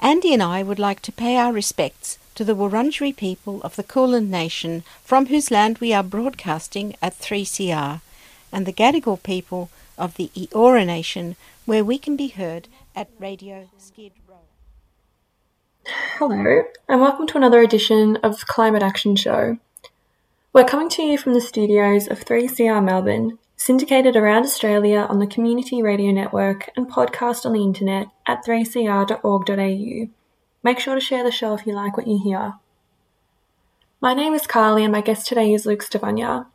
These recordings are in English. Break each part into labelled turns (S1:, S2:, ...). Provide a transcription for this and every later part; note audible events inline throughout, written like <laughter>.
S1: Andy and I would like to pay our respects to the Wurundjeri people of the Kulin Nation from whose land we are broadcasting at 3CR, and the Gadigal people of the Eora Nation where we can be heard at Radio Skid Row.
S2: Hello, and welcome to another edition of Climate Action Show. We're coming to you from the studios of 3CR Melbourne, syndicated around Australia on the Community Radio Network and podcast on the internet at 3cr.org.au. Make sure to share the show if you like what you hear. My name is Carly and my guest today is Luke Stefania.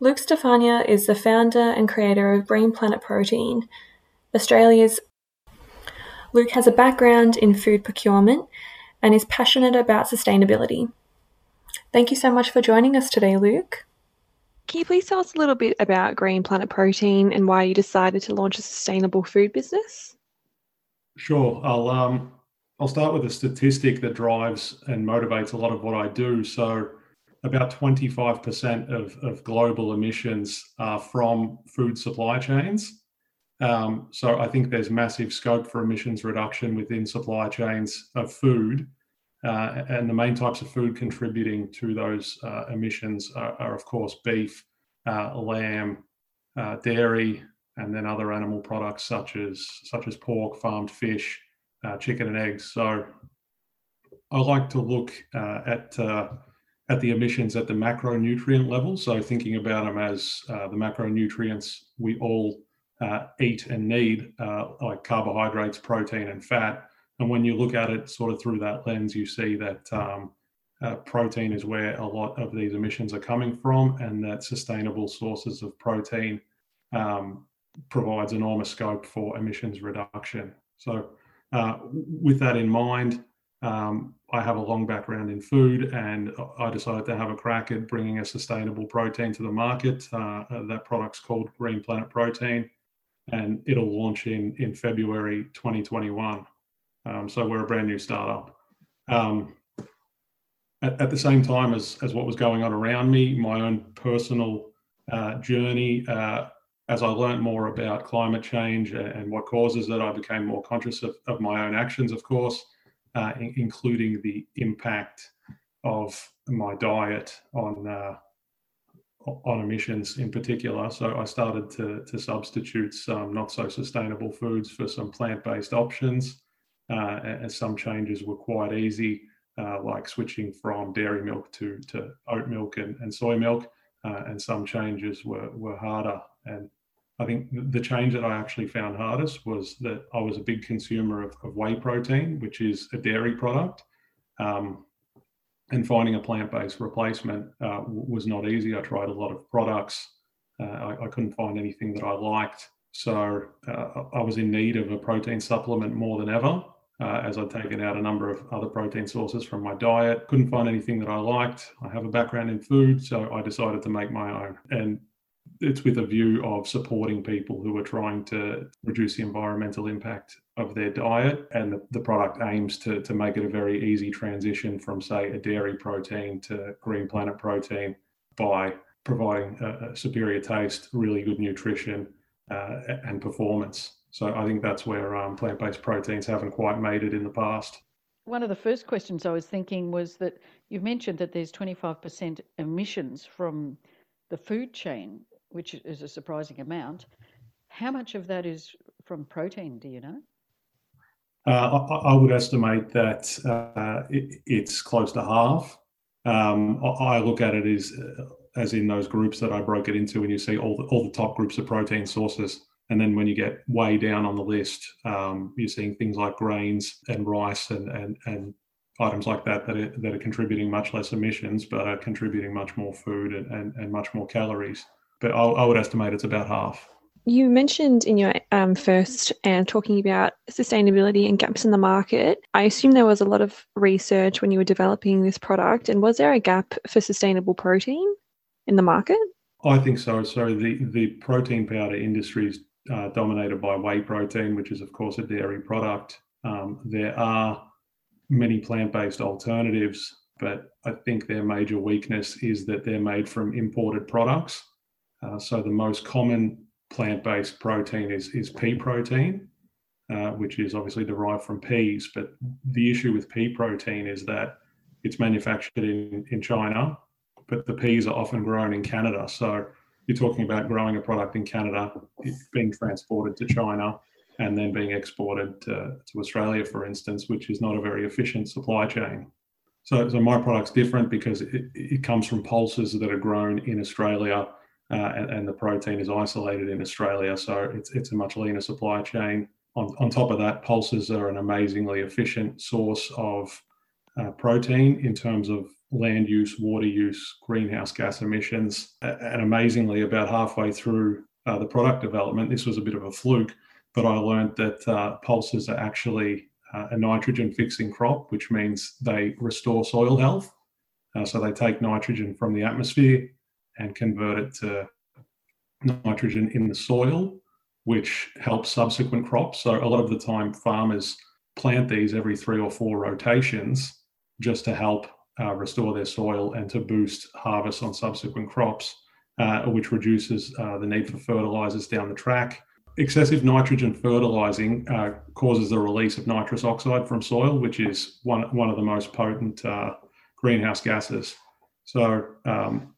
S2: Luke Stefania is the founder and creator of Green Planet Protein, Australia's. Luke has a background in food procurement and is passionate about sustainability. Thank you so much for joining us today, Luke. Can you please tell us a little bit about Green Planet Protein and why you decided to launch a sustainable food business?
S3: Sure. I'll um, I'll start with a statistic that drives and motivates a lot of what I do. So, about 25% of, of global emissions are from food supply chains. Um, so, I think there's massive scope for emissions reduction within supply chains of food. Uh, and the main types of food contributing to those uh, emissions are, are, of course, beef, uh, lamb, uh, dairy, and then other animal products such as such as pork, farmed fish, uh, chicken, and eggs. So I like to look uh, at at the emissions at the macronutrient level. So thinking about them as the macronutrients we all eat and need, like carbohydrates, protein, and fat and when you look at it sort of through that lens, you see that um, uh, protein is where a lot of these emissions are coming from, and that sustainable sources of protein um, provides enormous scope for emissions reduction. So, uh, with that in mind, um, I have a long background in food, and I decided to have a crack at bringing a sustainable protein to the market. Uh, that product's called Green Planet Protein, and it'll launch in in February 2021. Um, so we're a brand new startup. Um, at, at, the same time as, as what was going on around me, my own personal uh, journey, uh, as I learned more about climate change and what causes it, I became more conscious of, of my own actions, of course, uh, in, including the impact of my diet on uh, on emissions in particular. So I started to, to substitute some not so sustainable foods for some plant based options uh, and some changes were quite easy, uh, like switching from dairy milk to, to oat milk and, and soy milk, uh, and some changes were, were harder. And I think the change that I actually found hardest was that I was a big consumer of, of whey protein, which is a dairy product. Um, and finding a plant-based replacement uh, was not easy. I tried a lot of products. Uh, I, I, couldn't find anything that I liked. So uh, I was in need of a protein supplement more than ever uh, as I'd taken out a number of other protein sources from my diet. Couldn't find anything that I liked. I have a background in food, so I decided to make my own. And it's with a view of supporting people who are trying to reduce the environmental impact of their diet. And the, the product aims to, to make it a very easy transition from, say, a dairy protein to Green Planet protein by providing a, a superior taste, really good nutrition, uh, and performance. So I think that's where um, plant based proteins haven't quite made it in the past.
S4: One of the first questions I was thinking was that you've mentioned that there's 25% emissions from the food chain, which is a surprising amount. How much of that is from protein, do you know?
S3: Uh, I, I, would estimate that uh, it, it's close to half. Um, I, look at it as, as in those groups that I broke it into, and you see all the, all the top groups of protein sources. And then when you get way down on the list, um, you're seeing things like grains and rice and, and, and items like that that are, that are contributing much less emissions, but are contributing much more food and, and, and much more calories. But I, I would estimate it's about half.
S2: You mentioned in your um, first and talking about sustainability and gaps in the market. I assume there was a lot of research when you were developing this product. And was there a gap for sustainable protein in the market?
S3: I think so. So the, the protein powder industry is uh, dominated by whey protein, which is, of course, a dairy product. Um, there are many plant based alternatives, but I think their major weakness is that they're made from imported products. Uh, so the most common plant-based protein is is pea protein, uh, which is obviously derived from peas. But the issue with pea protein is that it's manufactured in in China, but the peas are often grown in Canada. So you're talking about growing a product in Canada, being transported to China, and then being exported to, to Australia, for instance, which is not a very efficient supply chain. So, so my product's different because it, it comes from pulses that are grown in Australia uh, and, and, the protein is isolated in Australia. So it's, it's a much leaner supply chain. On, on top of that, pulses are an amazingly efficient source of uh, protein in terms of land use, water use, greenhouse gas emissions. And amazingly, about halfway through uh, the product development, this was a bit of a fluke, but I learned that uh, pulses are actually uh, a nitrogen fixing crop, which means they restore soil health. Uh, so they take nitrogen from the atmosphere and convert it to nitrogen in the soil, which helps subsequent crops. So a lot of the time, farmers plant these every three or four rotations just to help uh, restore their soil and to boost harvests on subsequent crops, uh, which reduces uh, the need for fertilizers down the track. Excessive nitrogen fertilizing uh, causes the release of nitrous oxide from soil, which is one, one of the most potent uh, greenhouse gases. So um,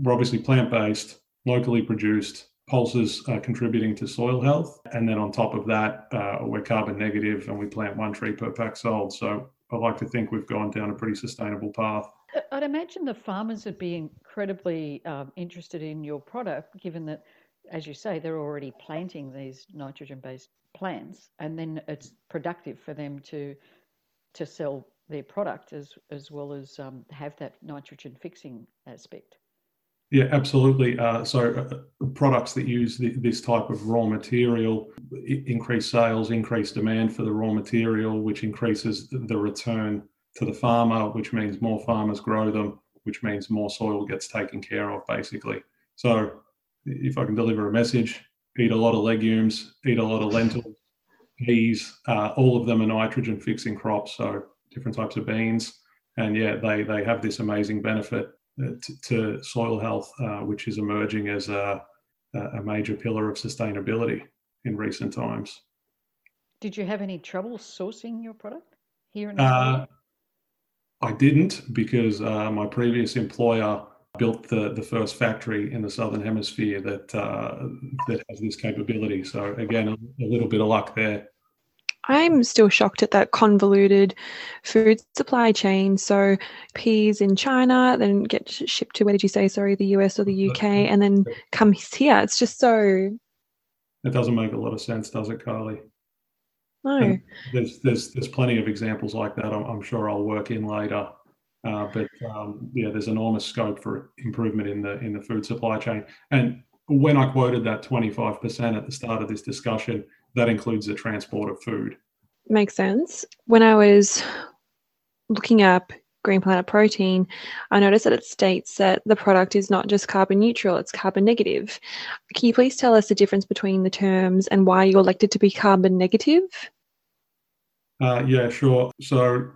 S3: we're obviously plant based, locally produced. Pulses are contributing to soil health. And then on top of that, uh, we're carbon negative and we plant one tree per pack sold. So I like to think we've gone down a pretty sustainable path.
S4: I'd imagine the farmers would be incredibly um, interested in your product, given that, as you say, they're already planting these nitrogen based plants, and then it's productive for them to to sell their product as as well as um, have that nitrogen fixing aspect.
S3: Yeah, absolutely. Uh, so uh, products that use this type of raw material increase sales, increase demand for the raw material, which increases the return to the farmer, which means more farmers grow them, which means more soil gets taken care of, basically. So if I can deliver a message, eat a lot of legumes, eat a lot of lentils, peas, uh, all of them are nitrogen fixing crops. So different types of beans. And yeah, they, they have this amazing benefit to, to, soil health, uh, which is emerging as a, a major pillar of sustainability in recent times.
S4: Did you have any trouble sourcing your product here in
S3: Australia? Uh, I didn't because uh, my previous employer built the, the first factory in the southern hemisphere that uh, that has this capability. So again, a, a little bit of luck there.
S2: I'm still shocked at that convoluted food supply chain. So peas in China, then get shipped to where did you say? Sorry, the US or the UK, and then comes here. It's just so.
S3: It doesn't make a lot of sense, does it, Carly?
S2: No. And
S3: there's there's there's plenty of examples like that. I'm, I'm sure I'll work in later. Uh, but um, yeah, there's enormous scope for improvement in the in the food supply chain. And when I quoted that 25% at the start of this discussion, that includes the transport of food.
S2: Makes sense. When I was looking up Green Planet Protein, I noticed that it states that the product is not just carbon neutral, it's carbon negative. Can you please tell us the difference between the terms and why you elected to be carbon negative?
S3: Uh, yeah, sure. So,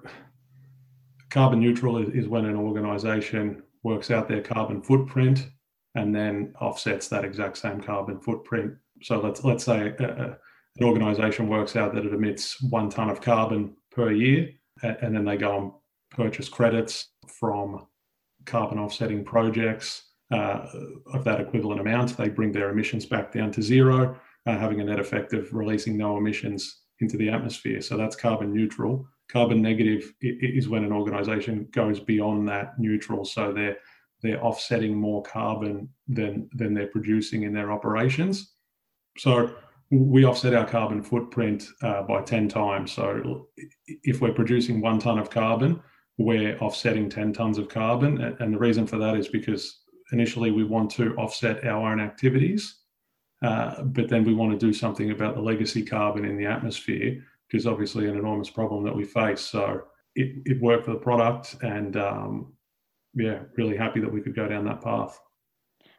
S3: carbon neutral is, is when an organization works out their carbon footprint and then offsets that exact same carbon footprint. So let's let's say uh, an organization works out that it emits one ton of carbon per year, and then they go and purchase credits from carbon offsetting projects uh, of that equivalent amount. They bring their emissions back down to zero, uh, having a net effect of releasing no emissions into the atmosphere. So that's carbon neutral. Carbon negative is when an organization goes beyond that neutral. So they're they're offsetting more carbon than than they're producing in their operations. So we offset our carbon footprint uh, by 10 times. So if we're producing one ton of carbon, we're offsetting 10 tons of carbon. And the reason for that is because initially we want to offset our own activities. Uh, but then we want to do something about the legacy carbon in the atmosphere, which is obviously an enormous problem that we face. So it, it worked for the product, and um, yeah, really happy that we could go down that path.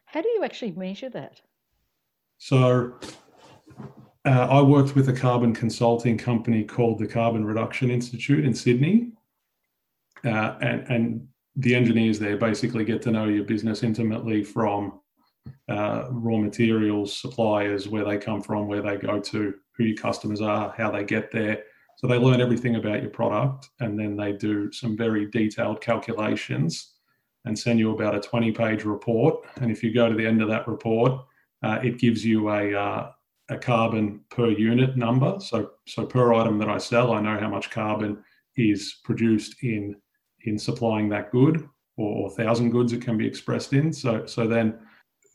S4: How do you actually measure that?
S3: So uh, I worked with a carbon consulting company called the Carbon Reduction Institute in Sydney. Uh, and, and the engineers there basically get to know your business intimately from uh, raw materials suppliers, where they come from, where they go to, who your customers are, how they get there. So they learn everything about your product and then they do some very detailed calculations and send you about a 20 page report. And if you go to the end of that report, uh, it gives you a, uh, a carbon per unit number. So, so per item that I sell, I know how much carbon is produced in in supplying that good or, or thousand goods it can be expressed in. So, so then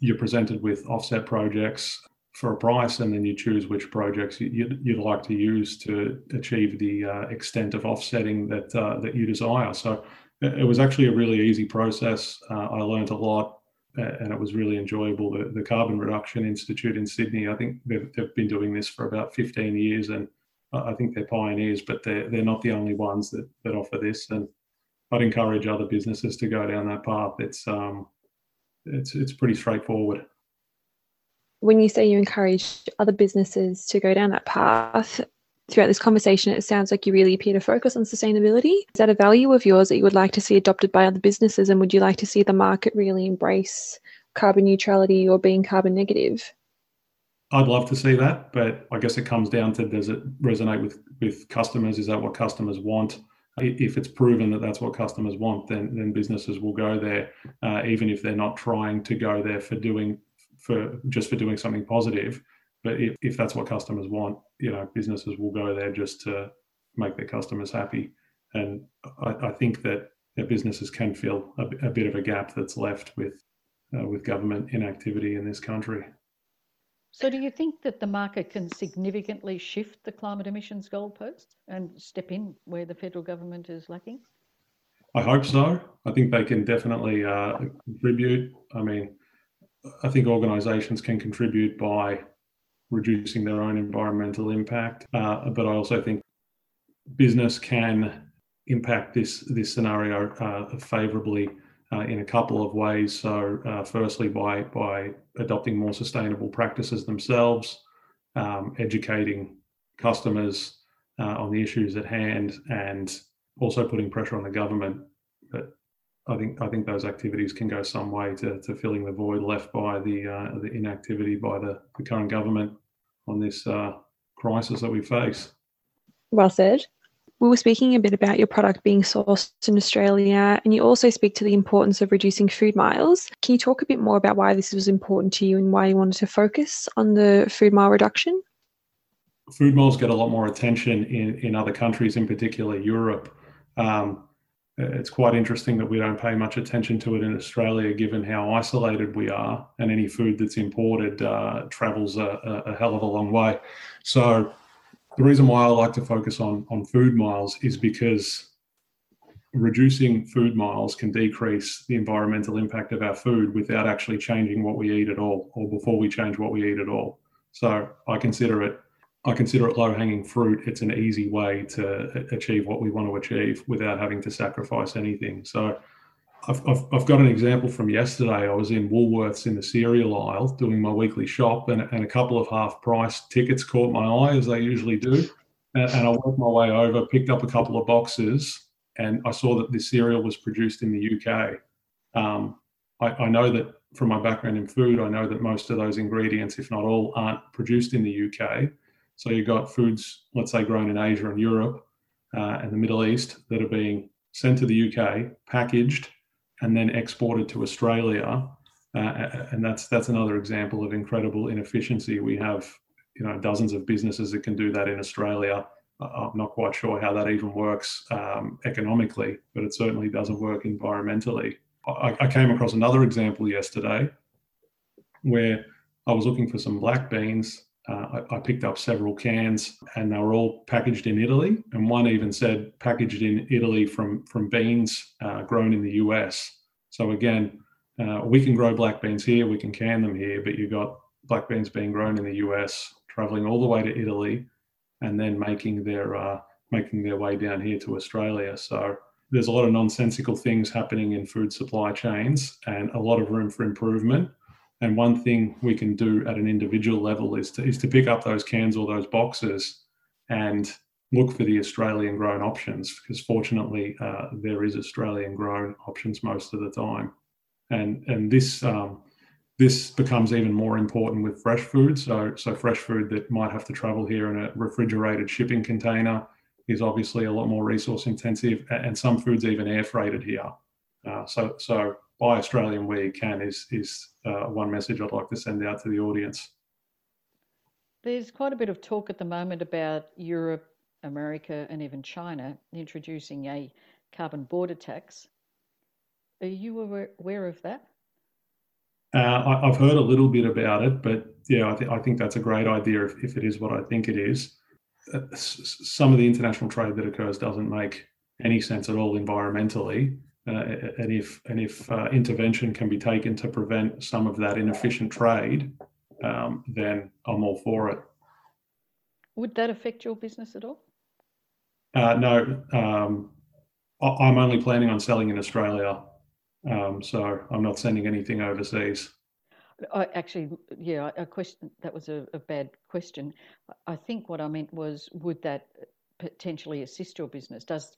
S3: you're presented with offset projects for a price, and then you choose which projects you'd, you'd like to use to achieve the uh, extent of offsetting that uh, that you desire. So it was actually a really easy process. Uh, I learned a lot, and it was really enjoyable. The, the, Carbon Reduction Institute in Sydney, I think they've, they've been doing this for about 15 years, and I think they're pioneers, but they're they're not the only ones that that offer this. And I'd encourage other businesses to go down that path. It's um, it's it's pretty straightforward.
S2: When you say you encourage other businesses to go down that path, throughout this conversation, it sounds like you really appear to focus on sustainability. Is that a value of yours that you would like to see adopted by other businesses? And would you like to see the market really embrace carbon neutrality or being carbon negative?
S3: I'd love to see that, but I guess it comes down to does it resonate with, with customers? Is that what customers want? if it's proven that that's what customers want, then then businesses will go there, uh, even if they're not trying to go there for doing for just for doing something positive. But if, if that's what customers want, you know, businesses will go there just to make their customers happy. And I, I think that businesses can fill a, a, bit of a gap that's left with uh, with government inactivity in this country.
S4: So, do you think that the market can significantly shift the climate emissions goalposts and step in where the federal government is lacking?
S3: I hope so. I think they can definitely uh, contribute. I mean, I think organisations can contribute by reducing their own environmental impact, uh, but I also think business can impact this this scenario uh, favourably uh, in a couple of ways. So, uh, firstly, by by adopting more sustainable practices themselves, um, educating customers uh, on the issues at hand, and also putting pressure on the government. But I think I think those activities can go some way to, to filling the void left by the uh, the inactivity by the, the current government on this uh, crisis that we face.
S2: Well said. We were speaking a bit about your product being sourced in Australia, and you also speak to the importance of reducing food miles. Can you talk a bit more about why this was important to you and why you wanted to focus on the food mile reduction?
S3: Food miles get a lot more attention in, in other countries, in particular Europe. Um, it's quite interesting that we don't pay much attention to it in Australia, given how isolated we are, and any food that's imported uh, travels a, a, hell of a long way. So, the reason why I like to focus on on food miles is because reducing food miles can decrease the environmental impact of our food without actually changing what we eat at all, or before we change what we eat at all. So I consider it I consider it low hanging fruit. It's an easy way to achieve what we want to achieve without having to sacrifice anything. So I've, I've, I've, got an example from yesterday. I was in Woolworths in the cereal aisle doing my weekly shop, and, and a couple of half price tickets caught my eye, as they usually do. And, and I worked my way over, picked up a couple of boxes, and I saw that this cereal was produced in the UK. Um, I, I know that from my background in food, I know that most of those ingredients, if not all, aren't produced in the UK. So you've got foods, let's say, grown in Asia and Europe uh, and the Middle East that are being sent to the UK, packaged, and then exported to Australia. Uh, and that's that's another example of incredible inefficiency. We have you know dozens of businesses that can do that in Australia. I'm not quite sure how that even works um, economically, but it certainly doesn't work environmentally. I, I came across another example yesterday where I was looking for some black beans uh, I, I, picked up several cans and they were all packaged in Italy. And one even said packaged in Italy from, from beans uh, grown in the US. So again, uh, we can grow black beans here, we can can them here, but you've got black beans being grown in the US, traveling all the way to Italy, and then making their uh, making their way down here to Australia. So there's a lot of nonsensical things happening in food supply chains, and a lot of room for improvement. And one thing we can do at an individual level is to is to pick up those cans or those boxes and look for the Australian grown options because fortunately uh, there is Australian grown options most of the time, and and this um, this becomes even more important with fresh food. So so fresh food that might have to travel here in a refrigerated shipping container is obviously a lot more resource intensive, and some foods even air freighted here. Uh, so so buy Australian where you can is is uh, one message I'd like to send out to the audience.
S4: There's quite a bit of talk at the moment about Europe America, and even China introducing a carbon border tax. Are you aware, of that?
S3: Uh, I, have heard a little bit about it, but yeah, I, th- I think that's a great idea if, if, it is what I think it is. Uh, s- some of the international trade that occurs doesn't make any sense at all environmentally. Uh, and if and if uh, intervention can be taken to prevent some of that inefficient trade, um, then I'm all for it.
S4: Would that affect your business at all?
S3: Uh, no, um, I'm only planning on selling in Australia, um, so I'm not sending anything overseas.
S4: I actually, yeah, a question that was a, a, bad question. I think what I meant was, would that potentially assist your business? Does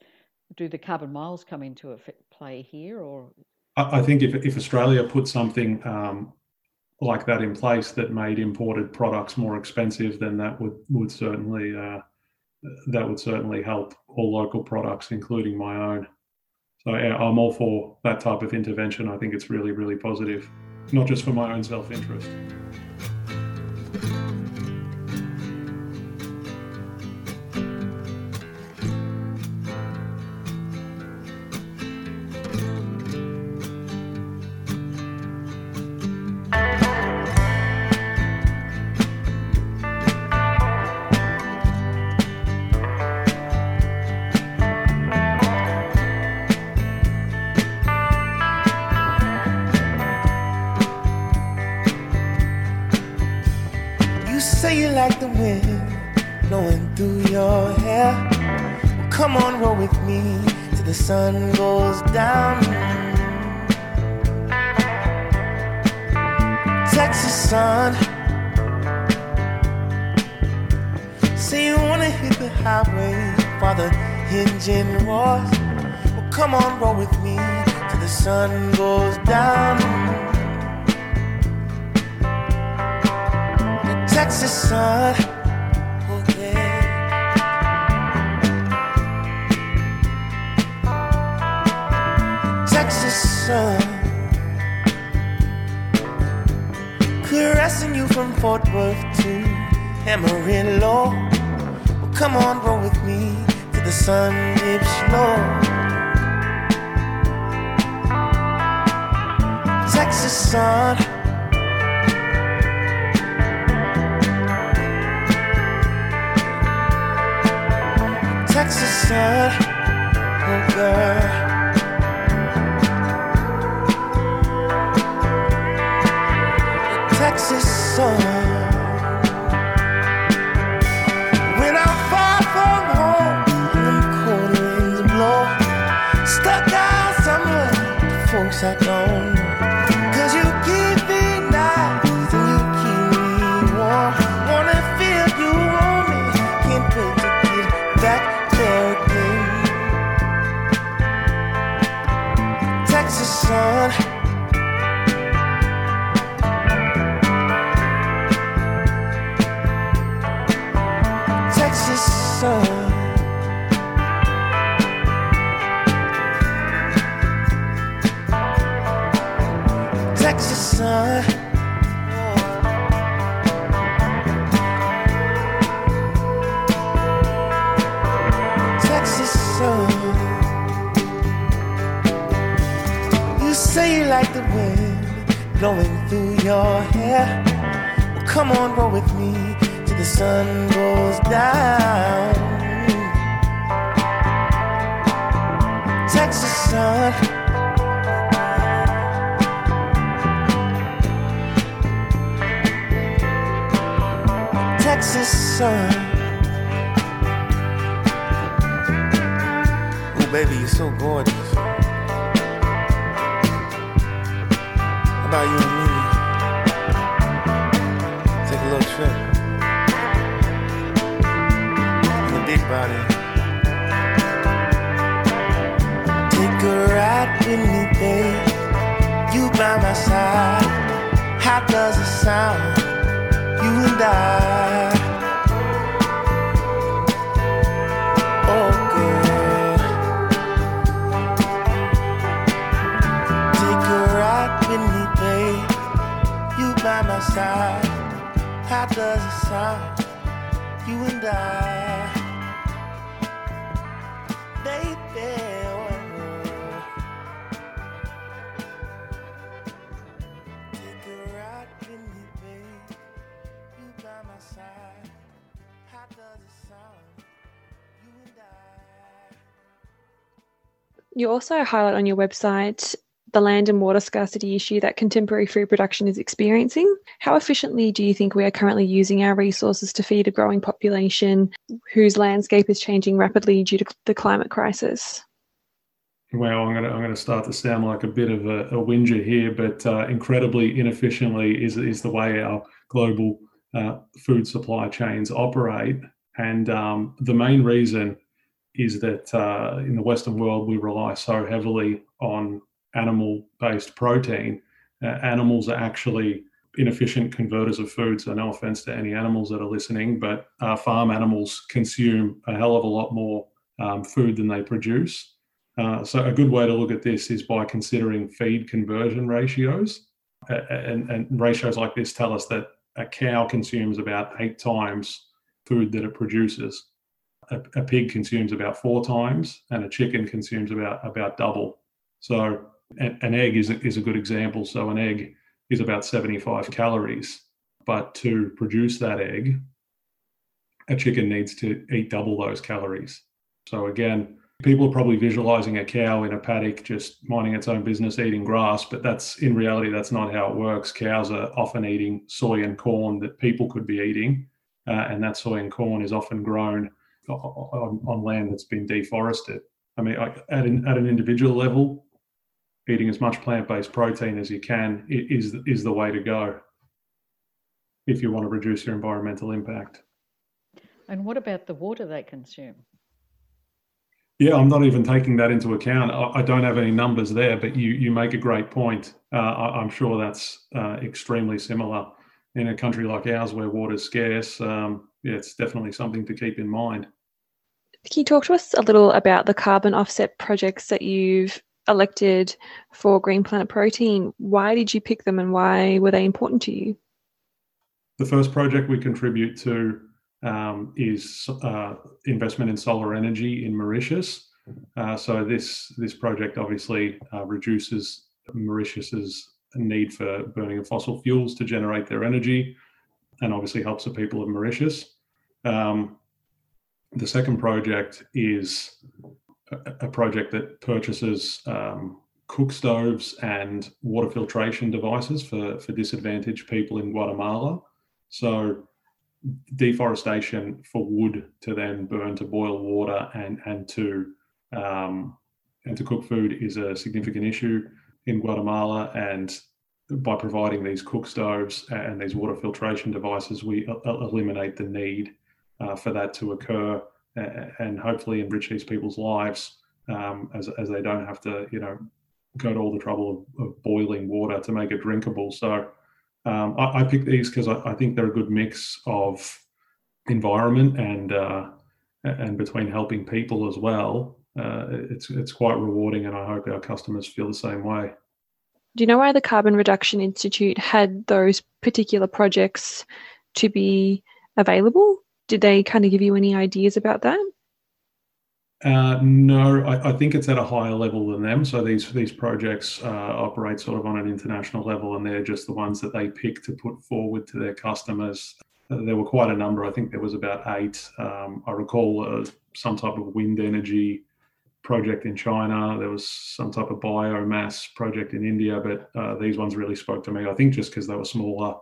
S4: do the carbon miles come into play here, or?
S3: I, I think if if Australia put something um, like that in place that made imported products more expensive, then that would would certainly uh, that would certainly help all local products, including my own. So yeah, I'm all for that type of intervention. I think it's really, really positive, not just for my own self interest.
S5: Sun. Caressing you from Fort Worth to Amarillo. Well, come on, roll with me to the sun dips low. Texas sun. Texas sun, oh girl. Texas sun. The sun? Oh, baby, you're so gorgeous. How about you and me? Take a little trip. In the big body. Take a ride with me, babe. You by my side. How does it sound? You and I. my. How does it sound? You and I. Baby. You
S2: also highlight on your website the land and water scarcity issue that contemporary food production is experiencing. How efficiently do you think we are currently using our resources to feed a growing population whose landscape is changing rapidly due to the climate crisis?
S3: Well, I'm going to I'm going to start to sound like a bit of a, a whinger here, but uh, incredibly inefficiently is is the way our global uh, food supply chains operate, and um, the main reason is that uh, in the Western world we rely so heavily on animal-based protein. Uh, animals are actually inefficient converters of food. So no offense to any animals that are listening, but uh, farm animals consume a hell of a lot more um, food than they produce. Uh, so a good way to look at this is by considering feed conversion ratios, and, and ratios like this tell us that a cow consumes about eight times food that it produces. A, a pig consumes about four times, and a chicken consumes about about double. So an, egg is a, is a good example. So an egg is about 75 calories, but to produce that egg, a chicken needs to eat double those calories. So again, people are probably visualizing a cow in a paddock just minding its own business eating grass but that's in reality that's not how it works cows are often eating soy and corn that people could be eating uh, and that soy and corn is often grown on, on land that's been deforested i mean at an, at an individual level eating as much plant-based protein as you can is is the way to go if you want to reduce your environmental impact
S4: And what about the water they consume?
S3: Yeah, I'm not even taking that into account. I, I don't have any numbers there, but you you make a great point. Uh, I, I'm sure that's uh, extremely similar in a country like ours where water's scarce. Um, yeah, it's definitely something to keep in mind.
S2: Can you talk to us a little about the carbon offset projects that you've elected for Green Planet Protein? Why did you pick them and why were they important to you?
S3: The first project we contribute to um, is uh, investment in solar energy in Mauritius. Uh, so this this project obviously uh, reduces Mauritius's need for burning of fossil fuels to generate their energy, and obviously helps the people of Mauritius. Um, the second project is a, project that purchases um, cook stoves and water filtration devices for for disadvantaged people in Guatemala. So deforestation for wood to then burn to boil water and and to um, and to cook food is a significant issue in Guatemala. And by providing these cook stoves and these water filtration devices, we eliminate the need uh, for that to occur and hopefully enrich these people's lives um, as as they don't have to you know go to all the trouble of, of boiling water to make it drinkable. So um, I, I picked these because I, I, think they're a good mix of environment and uh, and between helping people as well. Uh, it's it's quite rewarding, and I hope our customers feel the same way.
S2: Do you know why the Carbon Reduction Institute had those particular projects to be available? Did they kind of give you any ideas about that?
S3: Uh, no, I, I, think it's at a higher level than them. So these these projects uh, operate sort of on an international level, and they're just the ones that they pick to put forward to their customers. Uh, there were quite a number. I think there was about eight. Um, I recall uh, some type of wind energy project in China. There was some type of biomass project in India, but uh, these ones really spoke to me. I think just because they were smaller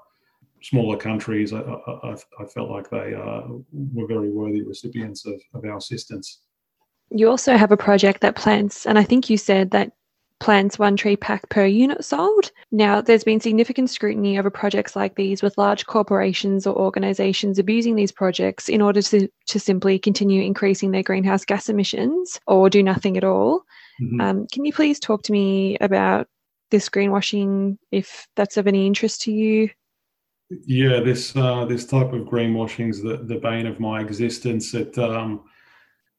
S3: smaller countries, I, I, I felt like they uh, were very worthy recipients of, of our assistance.
S2: You also have a project that plants, and I think you said that plants one tree pack per unit sold. Now, there's been significant scrutiny over projects like these with large corporations or organizations abusing these projects in order to, to simply continue increasing their greenhouse gas emissions or do nothing at all. Mm-hmm. Um, can you please talk to me about this greenwashing, if that's of any interest to you?
S3: Yeah, this uh, this type of greenwashing is the, the bane of my existence. It um,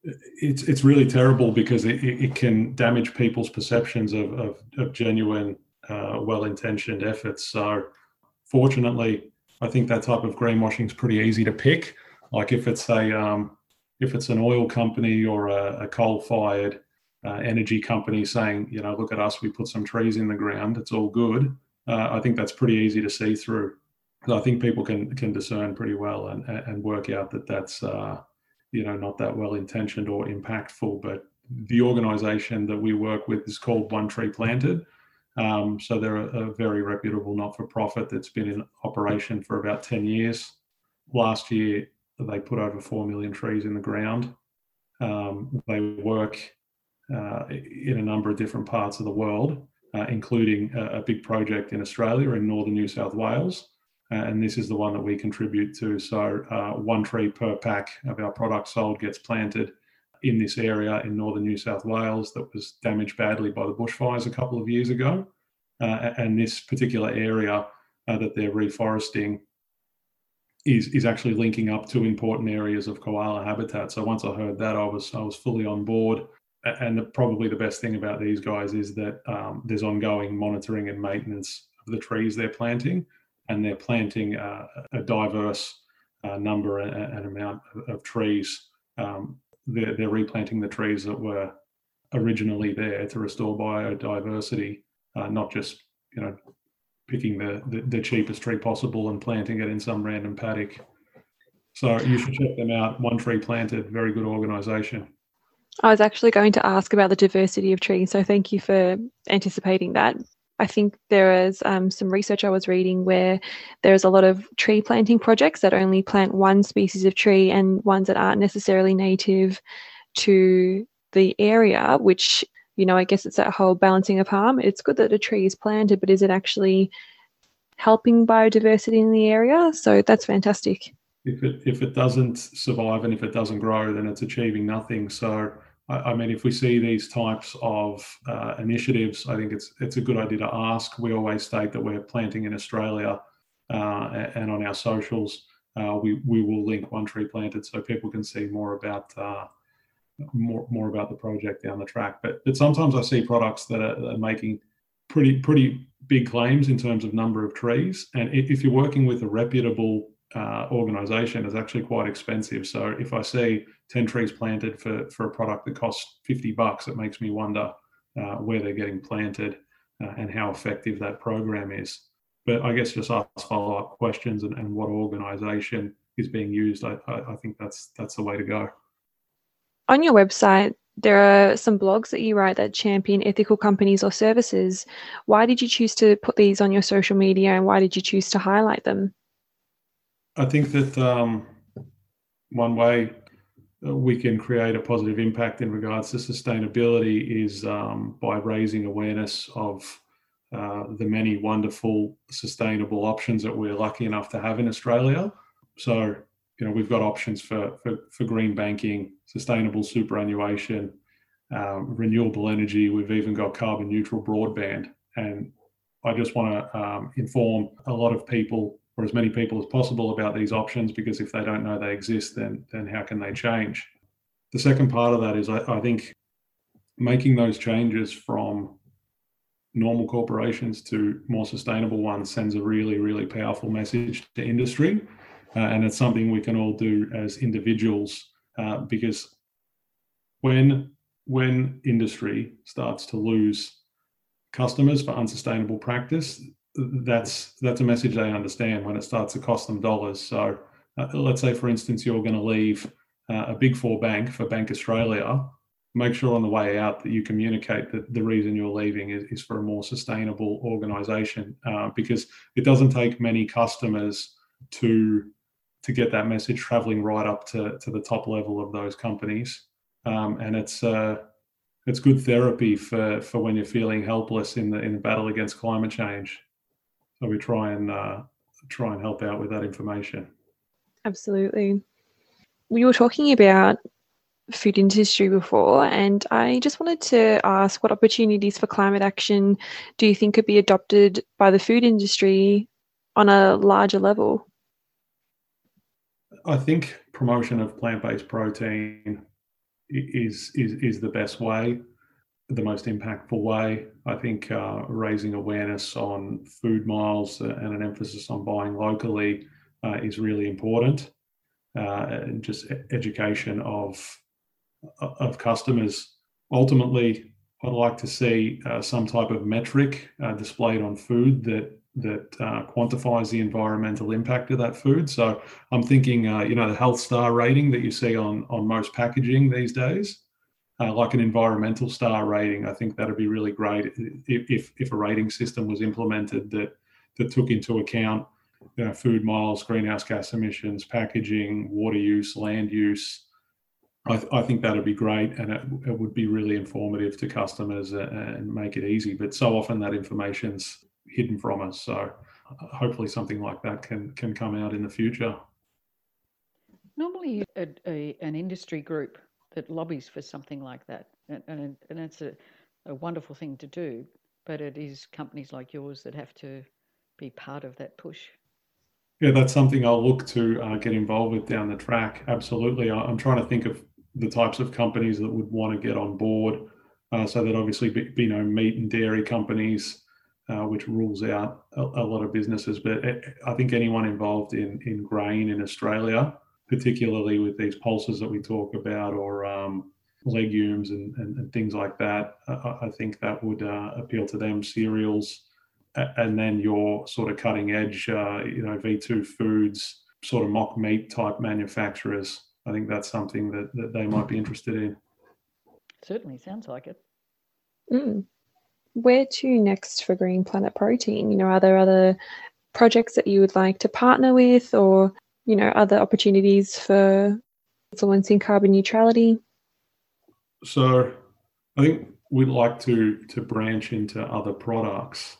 S3: it's it's really terrible because it, it can damage people's perceptions of of, of genuine, uh, well-intentioned efforts. So, fortunately, I think that type of greenwashing is pretty easy to pick. Like if it's a um, if it's an oil company or a, a coal-fired uh, energy company saying, you know, look at us, we put some trees in the ground, it's all good. Uh, I think that's pretty easy to see through. I think people can can discern pretty well and and work out that that's uh, you know not that well intentioned or impactful. But the organization that we work with is called one tree planted. Um, so they're a, very reputable not-for-profit that's been in operation for about 10 years. Last year they put over 4 million trees in the ground. Um, they work uh, in a number of different parts of the world uh, including a, a, big project in australia in northern new south wales and this is the one that we contribute to. So uh, one tree per pack of our product sold gets planted in this area in northern New South Wales that was damaged badly by the bushfires a couple of years ago. Uh, and this particular area uh, that they're reforesting is is actually linking up to important areas of koala habitat. So once I heard that, I was I was fully on board. And the, probably the best thing about these guys is that um, there's ongoing monitoring and maintenance of the trees they're planting and they're planting uh, a diverse uh, number and, amount of, of trees. Um, they're, they're, replanting the trees that were originally there to restore biodiversity, uh, not just you know picking the, the, the cheapest tree possible and planting it in some random paddock. So you should check them out. One Tree Planted, very good organisation.
S2: I was actually going to ask about the diversity of trees, so thank you for anticipating that. I think there is um, some research I was reading where there's a lot of tree planting projects that only plant one species of tree and ones that aren't necessarily native to the area, which, you know, I guess it's that whole balancing of harm. It's good that a tree is planted, but is it actually helping biodiversity in the area? So that's fantastic.
S3: If it, if it doesn't survive and if it doesn't grow, then it's achieving nothing. So I, mean, if we see these types of uh, initiatives, I think it's it's a good idea to ask. We always state that we're planting in Australia, uh, and on our socials, uh, we we will link One Tree Planted so people can see more about uh, more more about the project down the track. But but sometimes I see products that are, are making pretty pretty big claims in terms of number of trees, and if you're working with a reputable uh, organization is actually quite expensive. So if I see 10 trees planted for, for a product that costs 50 bucks, it makes me wonder uh, where they're getting planted uh, and how effective that program is. But I guess just ask follow up questions and, and what organization is being used. I, I, I think that's that's the way to go.
S2: On your website, there are some blogs that you write that champion ethical companies or services. Why did you choose to put these on your social media and why did you choose to highlight them?
S3: I think that um, one way we can create a positive impact in regards to sustainability is um, by raising awareness of uh, the many wonderful sustainable options that we're lucky enough to have in Australia. So, you know, we've got options for for, for green banking, sustainable superannuation, um, renewable energy. We've even got carbon neutral broadband, and I just want to um, inform a lot of people or as many people as possible about these options because if they don't know they exist, then then how can they change? The second part of that is I, I think making those changes from normal corporations to more sustainable ones sends a really really powerful message to industry, uh, and it's something we can all do as individuals uh, because when when industry starts to lose customers for unsustainable practice, that's that's a message they understand when it starts to cost them dollars. So uh, let's say, for instance, you're going to leave uh, a big four bank for Bank Australia, make sure on the way out that you communicate that the reason you're leaving is, is for a more sustainable organization uh, because it doesn't take many customers to to get that message traveling right up to, to the top level of those companies. Um, and it's uh, it's good therapy for for when you're feeling helpless in the in the battle against climate change so we try and uh, try and help out with that information
S2: Absolutely. We were talking about food industry before, and I just wanted to ask what opportunities for climate action do you think could be adopted by the food industry on a larger level?
S3: I think promotion of plant-based protein is is is the best way, the most impactful way. I think uh, raising awareness on food miles and an emphasis on buying locally uh, is really important. Uh, and just education of of customers. Ultimately, I'd like to see uh, some type of metric uh, displayed on food that that uh, quantifies the environmental impact of that food. So I'm thinking, uh, you know, the health star rating that you see on on most packaging these days, uh, like an environmental star rating. I think that'd be really great if, if a rating system was implemented that that took into account, you know, food miles, greenhouse gas emissions, packaging, water use, land use. I, th- I, think that'd be great and it, it, would be really informative to customers and make it easy. But so often that information's hidden from us. So hopefully something like that can can come out in the future.
S4: Normally, a, a, an industry group that lobbies for something like that, and, and, and it's a, a wonderful thing to do, but it is companies like yours that have to be part of that push.
S3: Yeah, that's something I'll look to uh, get involved with down the track. Absolutely. I'm trying to think of the types of companies that would want to get on board. Uh, so that obviously, be, you know, meat and dairy companies, uh, which rules out a, a, lot of businesses. But I think anyone involved in in grain in Australia, particularly with these pulses that we talk about, or um, legumes and, and, and, things like that, I, I think that would uh, appeal to them. Cereals, and then your sort of cutting edge, uh, you know, V2 foods, sort of mock meat type manufacturers. I think that's something that, that they might be interested in.
S4: Certainly sounds like it.
S2: Mm where to next for Green Planet Protein? You know, are there other projects that you would like to partner with or, you know, other opportunities for influencing carbon neutrality?
S3: So I think we'd like to to branch into other products.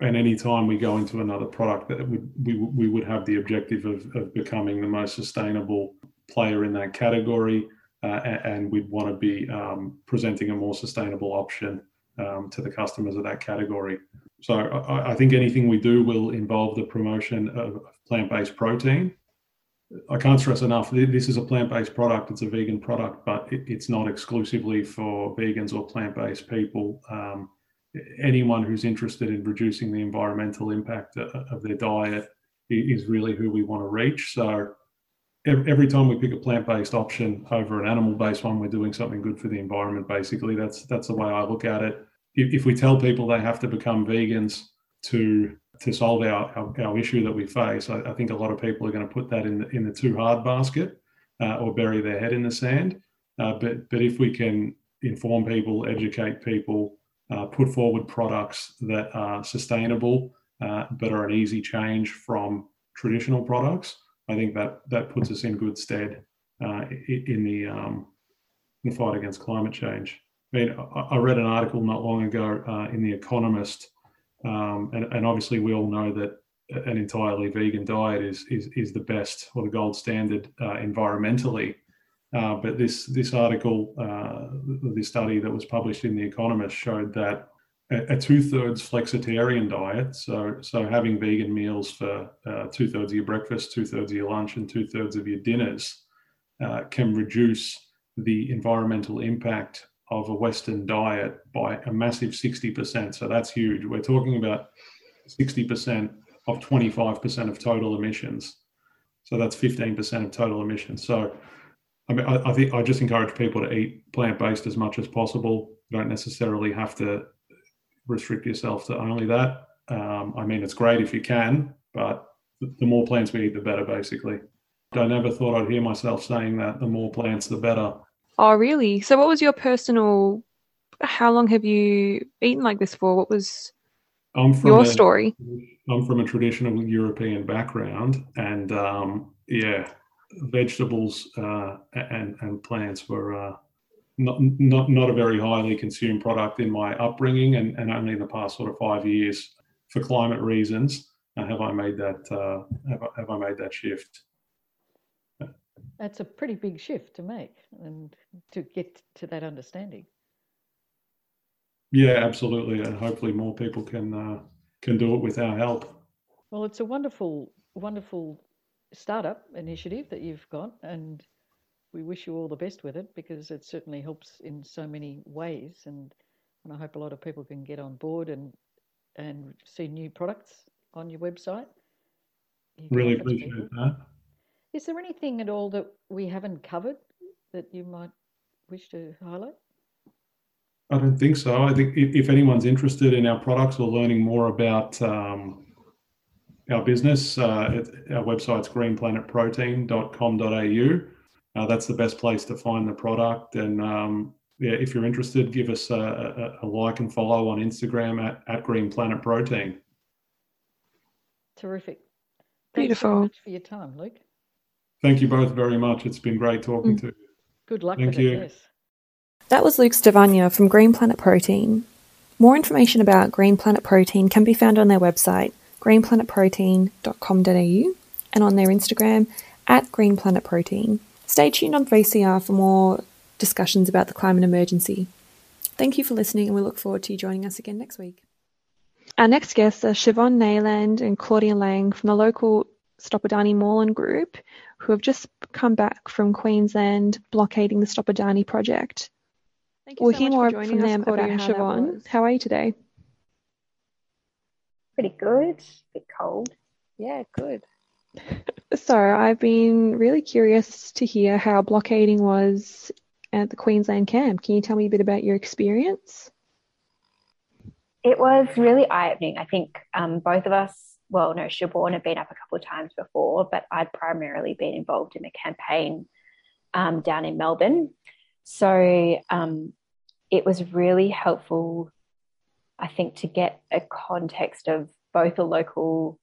S3: And anytime we go into another product, that would we, we would have the objective of, of becoming the most sustainable player in that category, uh, and, we'd want to be um, presenting a more sustainable option um, to the customers of that category. So I, I, think anything we do will involve the promotion of plant-based protein. I can't stress enough. This is a plant-based product. It's a vegan product, but it, it's not exclusively for vegans or plant-based people. Um, anyone who's interested in reducing the environmental impact of their diet is really who we want to reach. So every time we pick a plant-based option over an animal-based one, we're doing something good for the environment. Basically, that's that's the way I look at it. If we tell people they have to become vegans to to solve our, our, our issue that we face, I, I, think a lot of people are going to put that in the in the too hard basket uh, or bury their head in the sand. Uh, but but if we can inform people, educate people, uh, put forward products that are sustainable uh, but are an easy change from traditional products, I think that that puts us in good stead uh, in the um, in the fight against climate change. I mean, I read an article not long ago uh, in The Economist, um, and, and, obviously we all know that an entirely vegan diet is is, is the best or the gold standard uh, environmentally. Uh, but this this article, uh, this study that was published in The Economist, showed that a, two-thirds flexitarian diet, so so having vegan meals for uh, two-thirds of your breakfast, two-thirds of your lunch, and two-thirds of your dinners, uh, can reduce the environmental impact of a Western diet by a massive 60%. So that's huge. We're talking about 60% of 25% of total emissions. So that's 15% of total emissions. So I mean, I, I think I just encourage people to eat plant-based as much as possible. You don't necessarily have to restrict yourself to only that. Um, I mean, it's great if you can, but the more plants we eat, the better, basically. I never thought I'd hear myself saying that the more plants, the better.
S2: Oh, really? So, what was your personal? How long have you eaten like this for? What was
S3: I'm from
S2: your
S3: a,
S2: story?
S3: I'm from a traditional European background, and um, yeah, vegetables uh, and and plants were uh, not not not a very highly consumed product in my upbringing, and, and only in the past sort of five years, for climate reasons, uh, have I made that uh, have, I, have I made that shift.
S4: That's a pretty big shift to make and to get to that understanding.
S3: Yeah, absolutely, and hopefully more people can uh, can do it with our help.
S4: Well, it's a wonderful, wonderful startup initiative that you've got, and we wish you all the best with it because it certainly helps in so many ways. And, and I hope a lot of people can get on board and and see new products on your website. You
S3: Really appreciate that.
S4: Is there anything at all that we haven't covered that you might wish to highlight?
S3: I don't think so. I think if, if anyone's interested in our products or learning more about um, our business, uh, it, our website's greenplanetprotein.com.au. Uh, that's the best place to find the product. And um, yeah, if you're interested, give us a, a, a like and follow on Instagram at, at Green Planet Protein.
S4: Terrific. Thanks
S2: Beautiful.
S4: very much for your time, Luke.
S3: Thank you both very much. It's been great talking mm. to you.
S4: Good luck
S3: Thank
S4: with
S3: you.
S4: it. Yes.
S2: That was Luke Stavagna from Green Planet Protein. More information about Green Planet Protein can be found on their website, greenplanetprotein.com.au, and on their Instagram at Green Planet Protein. Stay tuned on 3CR for more discussions about the climate emergency. Thank you for listening, and we look forward to you joining us again next week. Our next guests are Siobhan Nayland and Claudia Lang from the local Stopadani Moreland group, who have just come back from Queensland blockading the Stopadani project.
S6: Thank you
S2: We'll
S6: so
S2: hear
S6: much
S2: more
S6: for
S2: from
S6: joining us,
S2: them about how
S6: Siobhan.
S2: How are you today?
S7: Pretty good. A bit cold.
S6: Yeah, good. <laughs>
S2: So, I've been really curious to hear how blockading was at the Queensland camp. Can you tell me a bit about your experience?
S7: It was really eye opening. I think um, both of us, well, no, Siobhan had been up a couple of times before, but I'd primarily been involved in the campaign um, down in Melbourne. So um, it was really helpful, I think, to get a context of both the local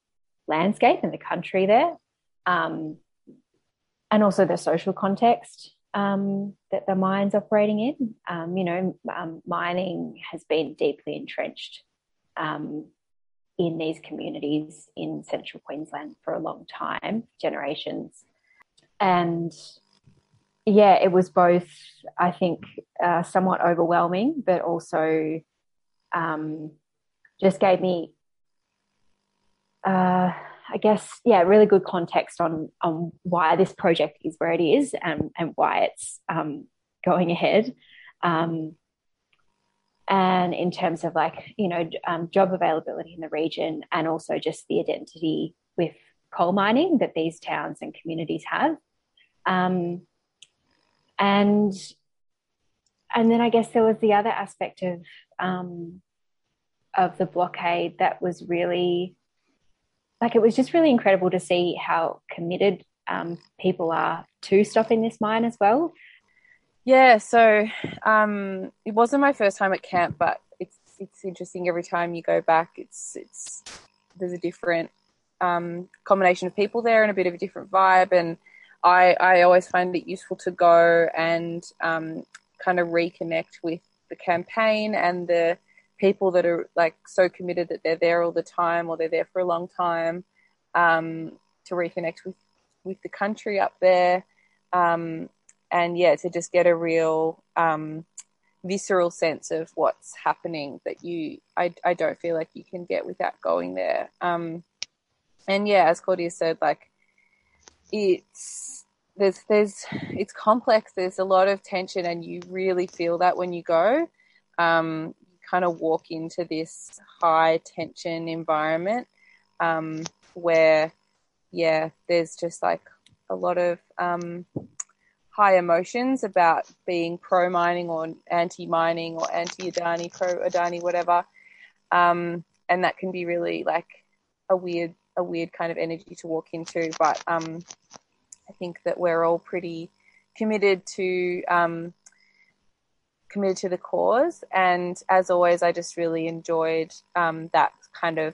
S7: landscape and the country there, um, and also the social context um, that the mine's operating in. Um, you know, um, mining has been deeply entrenched um, in these communities in central Queensland for a long time, generations. And yeah, it was both, I think, uh, somewhat overwhelming, but also um, just gave me, uh, I guess, yeah, really good context on on why this project is where it is and and why it's um, going ahead. Um, and in terms of like you know um, job availability in the region and also just the identity with coal mining that these towns and communities have um, and and then I guess there was the other aspect of um, of the blockade that was really like it was just really incredible to see how committed um, people are to stopping this mine as well.
S6: Yeah, so um, it wasn't my first time at camp, but it's it's interesting every time you go back. It's it's there's a different um, combination of people there and a bit of a different vibe, and I I always find it useful to go and um, kind of reconnect with the campaign and the people that are like so committed that they're there all the time or they're there for a long time um, to reconnect with with the country up there. Um, and yeah, to just get a real um, visceral sense of what's happening that you I, I don't feel like you can get without going there. Um, and yeah, as Claudia said, like it's there's there's it's complex. There's a lot of tension, and you really feel that when you go. Um, you kind of walk into this high tension environment um, where, yeah, there's just like a lot of um, high emotions about being pro mining or anti mining or anti Adani, pro Adani, whatever. Um, and that can be really like a weird, a weird kind of energy to walk into. But um, I think that we're all pretty committed to um, committed to the cause. And as always, I just really enjoyed um, that kind of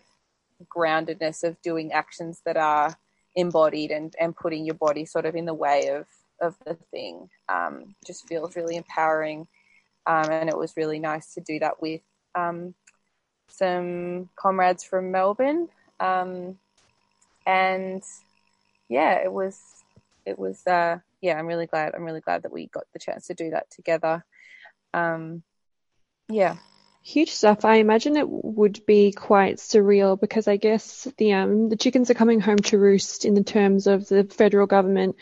S6: groundedness of doing actions that are embodied and, and putting your body sort of in the way of, of the thing. Um, just feels really empowering. Um, and it was really nice to do that with um, some comrades from Melbourne. Um, and yeah, it was, it was, uh, yeah, I'm really glad. I'm really glad that we got the chance to do that together. Um, yeah.
S2: Huge stuff. I imagine it would be quite surreal because I guess the um the chickens are coming home to roost in the terms of the federal government,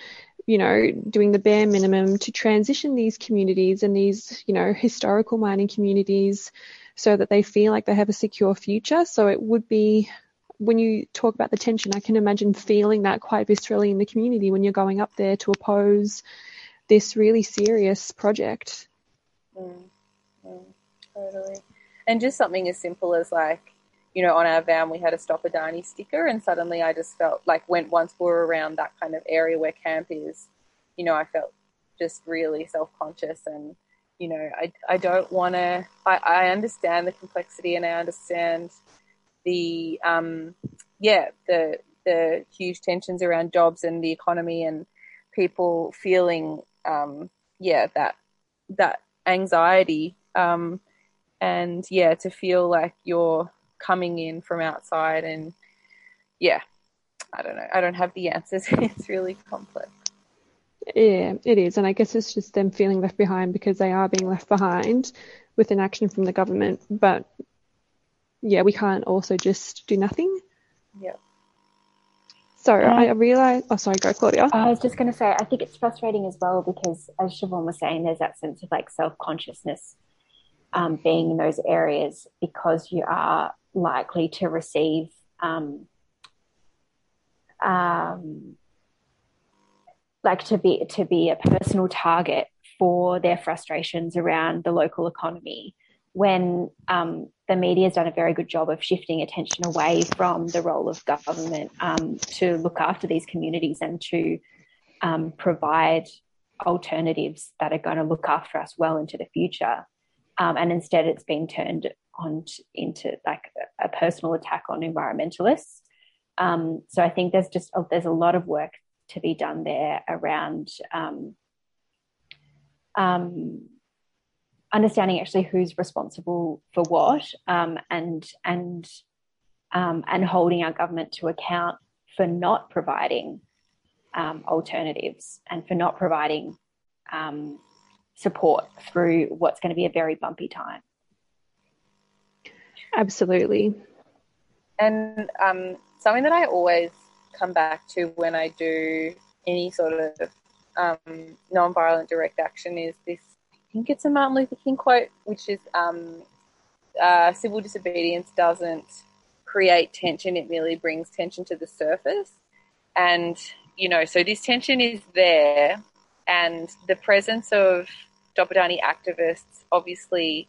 S2: you know, doing the bare minimum to transition these communities and these, you know, historical mining communities so that they feel like they have a secure future. So it would be when you talk about the tension, I can imagine feeling that quite viscerally in the community when you're going up there to oppose this really serious project.
S6: Mm, mm, totally. And just something as simple as like, you know, on our van we had a Stop Adani sticker, and suddenly I just felt like went once we are around that kind of area where camp is, you know, I felt just really self conscious and you know, I, I don't want to, I, I understand the complexity and I understand the, um, yeah, the, the huge tensions around jobs and the economy and people feeling, um, yeah, that, that anxiety. Um, and yeah, to feel like you're coming in from outside and yeah, I don't know. I don't have the answers. <laughs> it's really complex.
S2: Yeah, it is. And I guess it's just them feeling left behind because they are being left behind with an action from the government. But yeah, we can't also just do nothing.
S6: Yeah.
S2: So um, I realize, oh, sorry, go, Claudia.
S7: I was just going to say, I think it's frustrating as well because, as Siobhan was saying, there's that sense of like self consciousness um, being in those areas because you are likely to receive um, um, like to be to be a personal target for their frustrations around the local economy when um, the media has done a very good job of shifting attention away from the role of government um, to look after these communities and to um, provide alternatives that are going to look after us well into the future. Um, and instead, it's been turned on to, into like a, a, personal attack on environmentalists. Um, so I think there's just there's a lot of work to be done there around um, um, understanding actually who's responsible for what um, and and um, and holding our government to account for not providing um, alternatives and for not providing support through what's going to be a very bumpy time.
S2: Absolutely.
S6: And um, something that I always come back to when I do any sort of um, non-violent direct action is this. I think it's a Martin Luther King quote, which is um, uh, "Civil disobedience doesn't create tension; it merely brings tension to the surface." And you know, so this tension is there, and the presence of Stop Adani activists obviously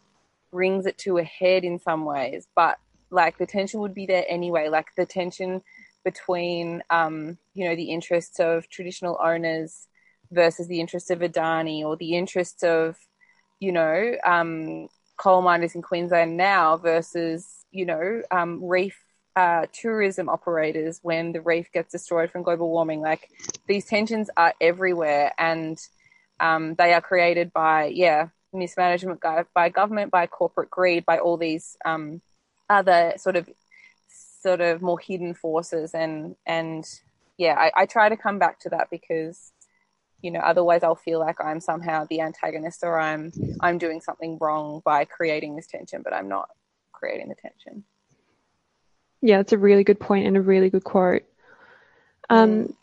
S6: brings it to a head in some ways, but like the tension would be there anyway. Like the tension between um, you know the interests of traditional owners versus the interests of Adani or the interests of you know um, coal miners in Queensland now versus you know um, reef uh, tourism operators when the reef gets destroyed from global warming. Like these tensions are everywhere, and um, they are created by yeah mismanagement by government, by corporate greed, by all these um, other sort of sort of more hidden forces. And and yeah I, I try to come back to that because you know otherwise i'll feel like i'm somehow the antagonist or i'm i'm doing something wrong by creating this tension but i'm not creating the tension.
S2: Yeah that's a really good point and a really good quote. Um mm.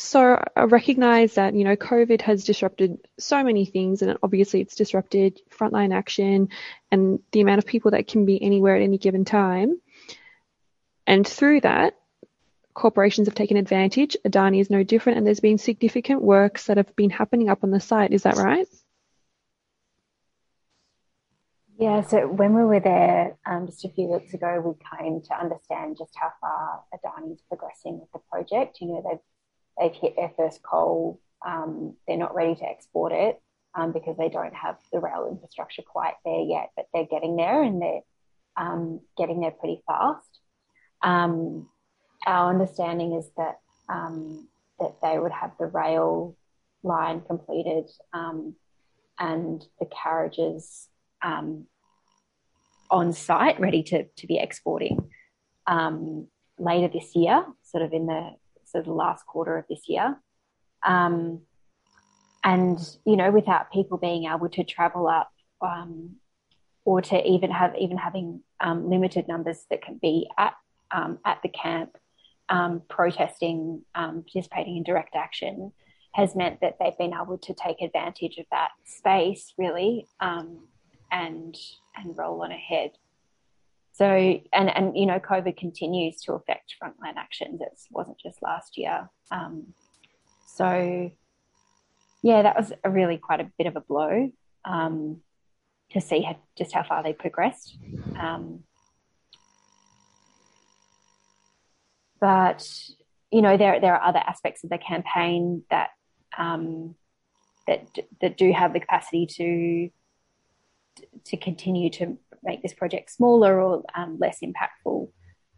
S2: So i recognize that you know covid has disrupted so many things and obviously it's disrupted frontline action and the amount of people that can be anywhere at any given time and through that, corporations have taken advantage. Adani is no different, and there's been significant works that have been happening up on the site. Is that right?
S7: Yeah, so when we were there um, just a few weeks ago, we came to understand just how far Adani is progressing with the project. You know, they've they've hit their first coal. Um, they're not ready to export it, um, because they don't have the rail infrastructure quite there yet, but they're getting there and they're um, getting there pretty fast. Um, our understanding is that um, that they would have the rail line completed um, and the carriages on site, ready to to be exporting later this year, sort of in the of the last quarter of this year. Um, and you know, without people being able to travel up um, or to even have even having um, limited numbers that can be at um, at the camp um, protesting, um, participating in direct action, has meant that they've been able to take advantage of that space really and and roll on ahead. So, and, and, you know, COVID continues to affect frontline actions. It wasn't just last year. Um, so, yeah, that was a really quite a bit of a blow um, to see how, just how far they progressed. Um, but, you know, there, there are other aspects of the campaign that, um, that, that do have the capacity to, to continue to make this project smaller or um, less impactful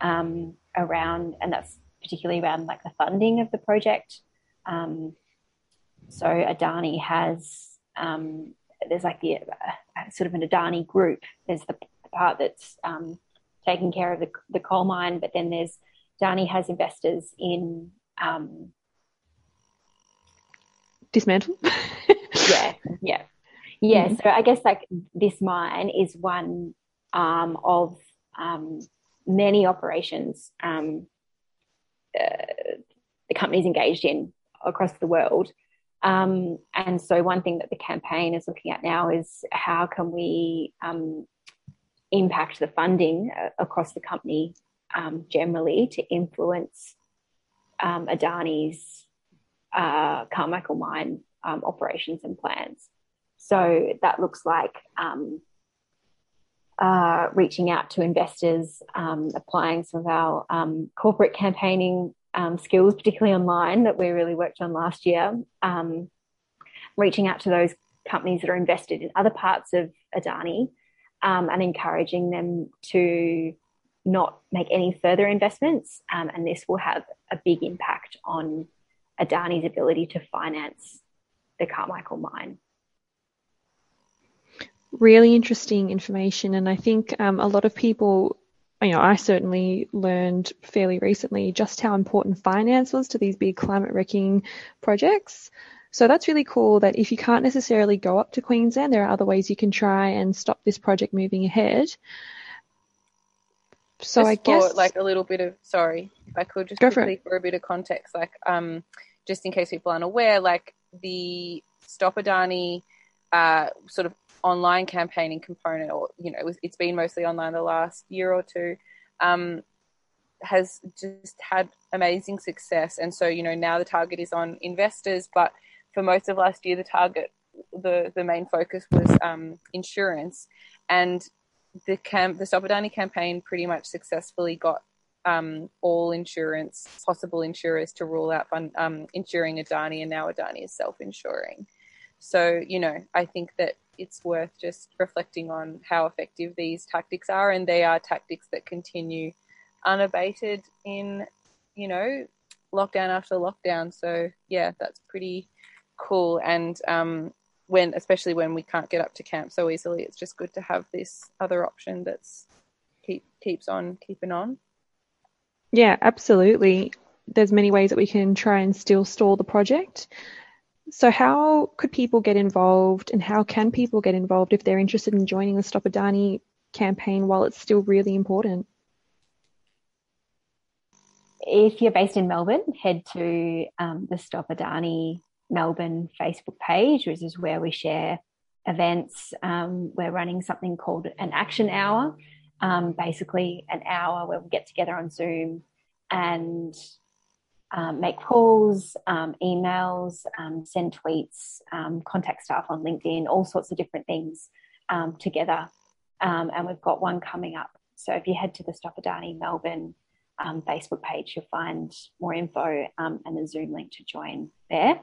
S7: um, around, and that's particularly around like the funding of the project. Um, so Adani has um, there's like the uh, sort of an Adani group. There's the, the part that's um, taking care of the, the coal mine, but then there's Adani has investors in um,
S2: dismantle. <laughs>
S7: yeah, yeah. Yeah, mm-hmm. so I guess like this mine is one um, of um, many operations um, uh, the company's engaged in across the world. Um, and so, one thing that the campaign is looking at now is how can we um, impact the funding uh, across the company um, generally to influence Adani's uh, Carmichael mine operations and plans. So that looks like um, uh, reaching out to investors, um, applying some of our um, corporate campaigning um, skills, particularly online, that we really worked on last year. Um, reaching out to those companies that are invested in other parts of Adani um, and encouraging them to not make any further investments. and this will have a big impact on Adani's ability to finance the Carmichael mine
S2: really interesting information. And I think um, a lot of people, you know, I certainly learned fairly recently just how important finance was to these big climate wrecking projects. So that's really cool that if you can't necessarily go up to Queensland, there are other ways you can try and stop this project moving ahead. So just I guess
S6: like a little bit of sorry, if I could just quickly for, for, a bit of context, like um, just in case people aren't aware, like the Stop Adani uh, sort of online campaigning component, or you know, it's been mostly online the last year or two, um, has just had amazing success. And so, you know, now the target is on investors, but for most of last year, the target, the the main focus was um, insurance, and the camp, the Stop Adani campaign, pretty much successfully got um, all insurance, possible insurers to rule out um, insuring Adani, and now Adani is self-insuring. So, you know, I think that it's worth just reflecting on how effective these tactics are, and they are tactics that continue unabated in, you know, lockdown after lockdown. So yeah, that's pretty cool. And um, when, especially when we can't get up to camp so easily, it's just good to have this other option that's keep keeps on keeping on.
S2: Yeah, absolutely. There's many ways that we can try and still stall the project. So, how could people get involved, and how can people get involved if they're interested in joining the Stop Adani campaign while it's still really important?
S7: If you're based in Melbourne, head to um, the Stop Adani Melbourne Facebook page, which is where we share events. Um, we're running something called an action hour, um, basically, an hour where we get together on Zoom and um, make calls, um, emails, um, send tweets, um, contact staff on LinkedIn, all sorts of different things um, together. And we've got one coming up. So if you head to the Stop Adani Melbourne Facebook page, you'll find more info and the Zoom link to join there.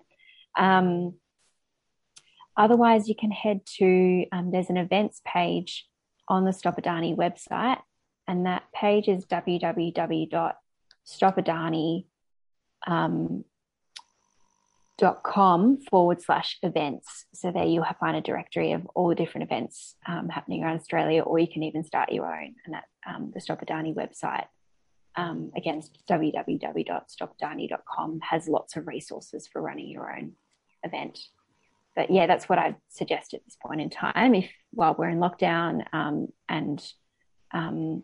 S7: otherwise, you can head to there's an events page on the Stop Adani website, and that page is www.stopadani.com um, com forward slash events. So there you'll find a directory of all the different events um, happening around Australia, or you can even start your own. And that um, the Stop Adani website, um, again, www.stopadani.com has lots of resources for running your own event. But yeah, that's what I'd suggest at this point in time. If while we're in lockdown um, and um,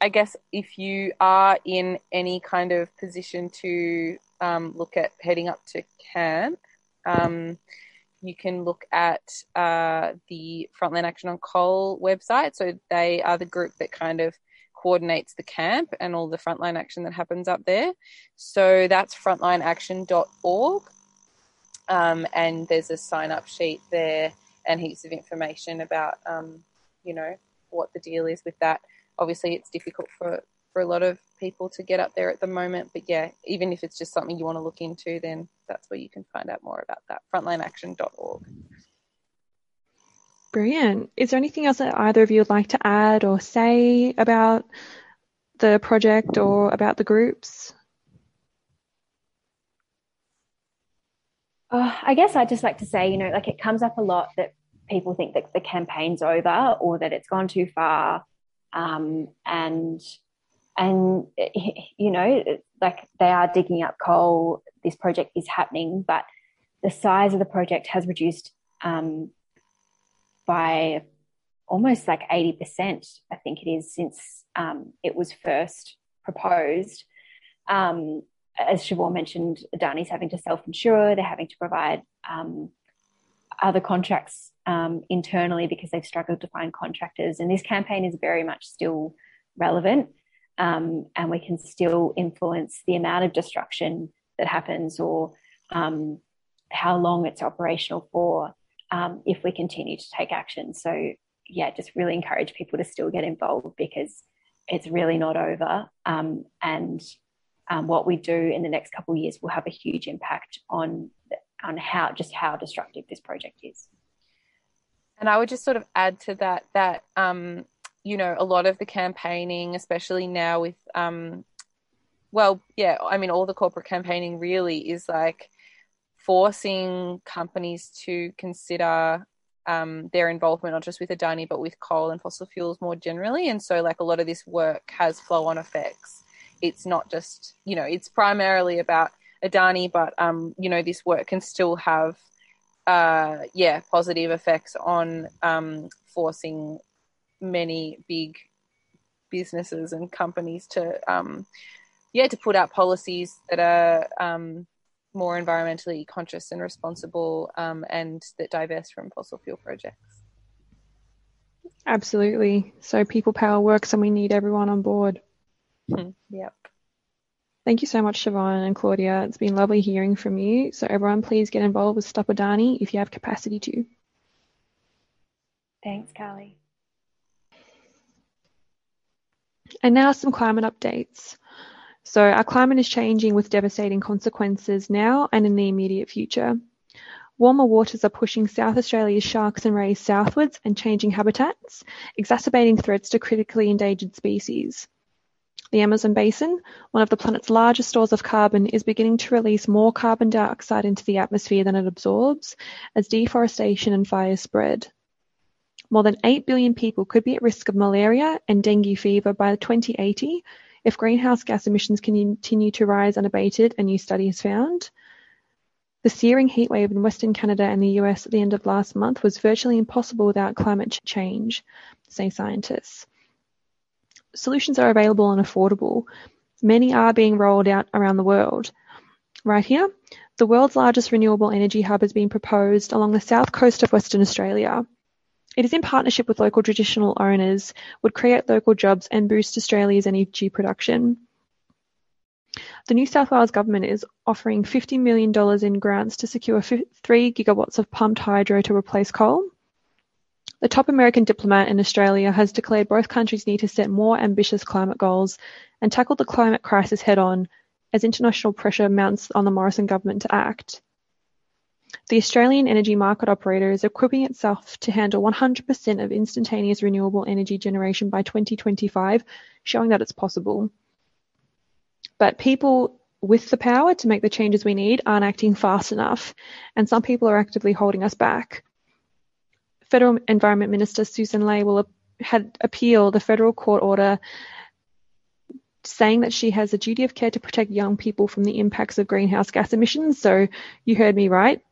S6: I guess if you are in any kind of position to um, look at heading up to camp, um, you can look at uh, the Frontline Action on Coal website. So they are the group that kind of coordinates the camp and all the frontline action that happens up there. So that's frontlineaction.org. Um, and there's a sign up sheet there and heaps of information about, um, you know, what the deal is with that obviously it's difficult for for a lot of people to get up there at the moment. But yeah, even if it's just something you want to look into, then that's where you can find out more about that. Frontlineaction.org.
S2: Brilliant. Is there anything else that either of you would like to add or say about the project or about the groups?
S7: Uh, I guess I'd just like to say, you know, like it comes up a lot that people think that the campaign's over or that it's gone too far um, and and you know like they are digging up coal. This project is happening but the size of the project has reduced um, by almost like 80% i think it is since um, it was first proposed. Um, as Siobhan mentioned adani's having to self-insure. They're having to provide um, other contracts um, internally because they've struggled to find contractors. And this campaign is very much still relevant, um, and we can still influence the amount of destruction that happens or um, how long it's operational for um, if we continue to take action. So, yeah, just really encourage people to still get involved because it's really not over. Um, and um, what we do in the next couple of years will have a huge impact on on how just how destructive this project is.
S6: And I would just sort of add to that that um, you know a lot of the campaigning, especially now with um, well, yeah, I mean all the corporate campaigning really is like forcing companies to consider um, their involvement not just with Adani but with coal and fossil fuels more generally. And so like a lot of this work has flow on effects. It's not just you know it's primarily about Adani, but um, you know this work can still have uh, yeah positive effects on um, forcing many big businesses and companies to um, yeah to put out policies that are um, more environmentally conscious and responsible um, and that divest from fossil fuel projects.
S2: Absolutely. So people power works and we need everyone on board.
S6: yep.
S2: Thank you so much, Siobhan and Claudia. It's been lovely hearing from you. So everyone, please get involved with Stop Adani if you have capacity to.
S7: Thanks, Carly.
S2: And now some climate updates. So our climate is changing with devastating consequences now and in the immediate future. Warmer waters are pushing South Australia's sharks and rays southwards and changing habitats, exacerbating threats to critically endangered species. The Amazon basin, one of the planet's largest stores of carbon, is beginning to release more carbon dioxide into the atmosphere than it absorbs as deforestation and fires spread. More than 8 billion people could be at risk of malaria and dengue fever by 2080 if greenhouse gas emissions continue to rise unabated, a new study has found. The searing heatwave in Western Canada and the US at the end of last month was virtually impossible without climate change, say scientists solutions are available and affordable. Many are being rolled out around the world. Right here, the world's largest renewable energy hub is being proposed along the south coast of Western Australia. It is in partnership with local traditional owners, would create local jobs and boost Australia's energy production. The New South Wales government is offering $50 million in grants to secure 3 gigawatts of pumped hydro to replace coal. The top American diplomat in Australia has declared both countries need to set more ambitious climate goals and tackle the climate crisis head on as international pressure mounts on the Morrison government to act. The Australian energy market operator is equipping itself to handle 100% of instantaneous renewable energy generation by 2025, showing that it's possible. But people with the power to make the changes we need aren't acting fast enough, and some people are actively holding us back. Federal Environment Minister Susan Ley will had appealed the federal court order saying that she has a duty of care to protect young people from the impacts of greenhouse gas emissions. So you heard me right.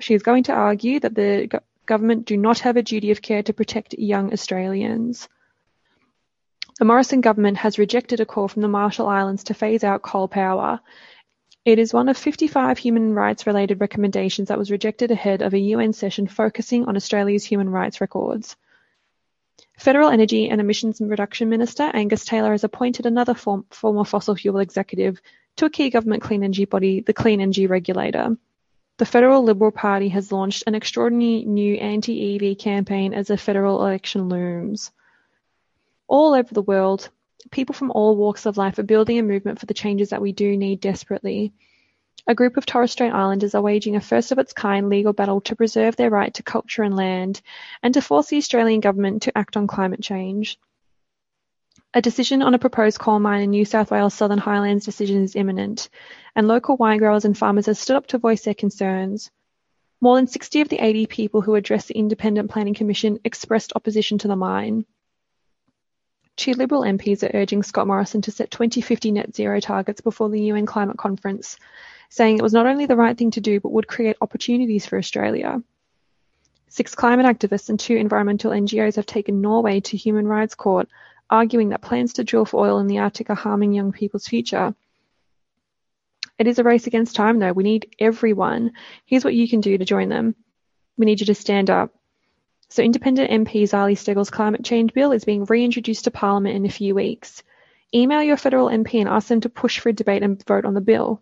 S2: She is going to argue that the government do not have a duty of care to protect young Australians. The Morrison government has rejected a call from the Marshall Islands to phase out coal power. It is one of 55 human rights related recommendations that was rejected ahead of a UN session focusing on Australia's human rights records. Federal Energy and Emissions Reduction Minister Angus Taylor has appointed another form, former fossil fuel executive to a key government clean energy body, the Clean Energy Regulator. The Federal Liberal Party has launched an extraordinary new anti EV campaign as the federal election looms. All over the world, people from all walks of life are building a movement for the changes that we do need desperately. A group of Torres Strait Islanders are waging a first of its kind legal battle to preserve their right to culture and land, and to force the Australian Government to act on climate change. A decision on a proposed coal mine in New South Wales Southern Highlands decision is imminent, and local wine growers and farmers have stood up to voice their concerns. More than 60 of the 80 people who addressed the Independent Planning Commission expressed opposition to the mine. Two Liberal MPs are urging Scott Morrison to set 2050 net zero targets before the UN climate conference, saying it was not only the right thing to do but would create opportunities for Australia. Six climate activists and two environmental NGOs have taken Norway to human rights court, arguing that plans to drill for oil in the Arctic are harming young people's future. It is a race against time, though. We need everyone. Here's what you can do to join them. We need you to stand up. So, Independent MP Zali Steggall's climate change bill is being reintroduced to Parliament in a few weeks. Email your federal MP and ask them to push for a debate and vote on the bill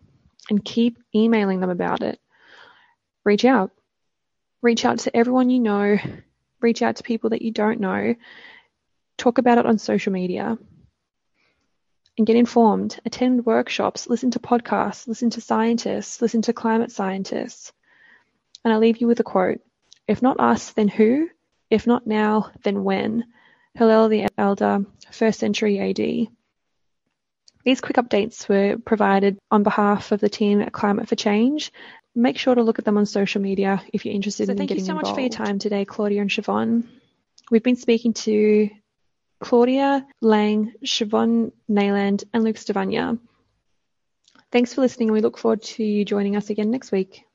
S2: and keep emailing them about it. Reach out. Reach out to everyone you know. Reach out to people that you don't know. Talk about it on social media. And get informed. Attend workshops. Listen to podcasts. Listen to scientists. Listen to climate scientists. And I leave you with a quote If not us, then who? If not now, then when? Hillel the Elder, first century AD. These quick updates were provided on behalf of the team at Climate for Change. Make sure to look at them on social media if you're interested so in getting involved. Thank you so involved. much for your time today, Claudia and Siobhan. We've been speaking to Claudia Lang, Siobhan Nayland, and Luke Stavagna. Thanks for listening, and we look forward to you joining us again next week.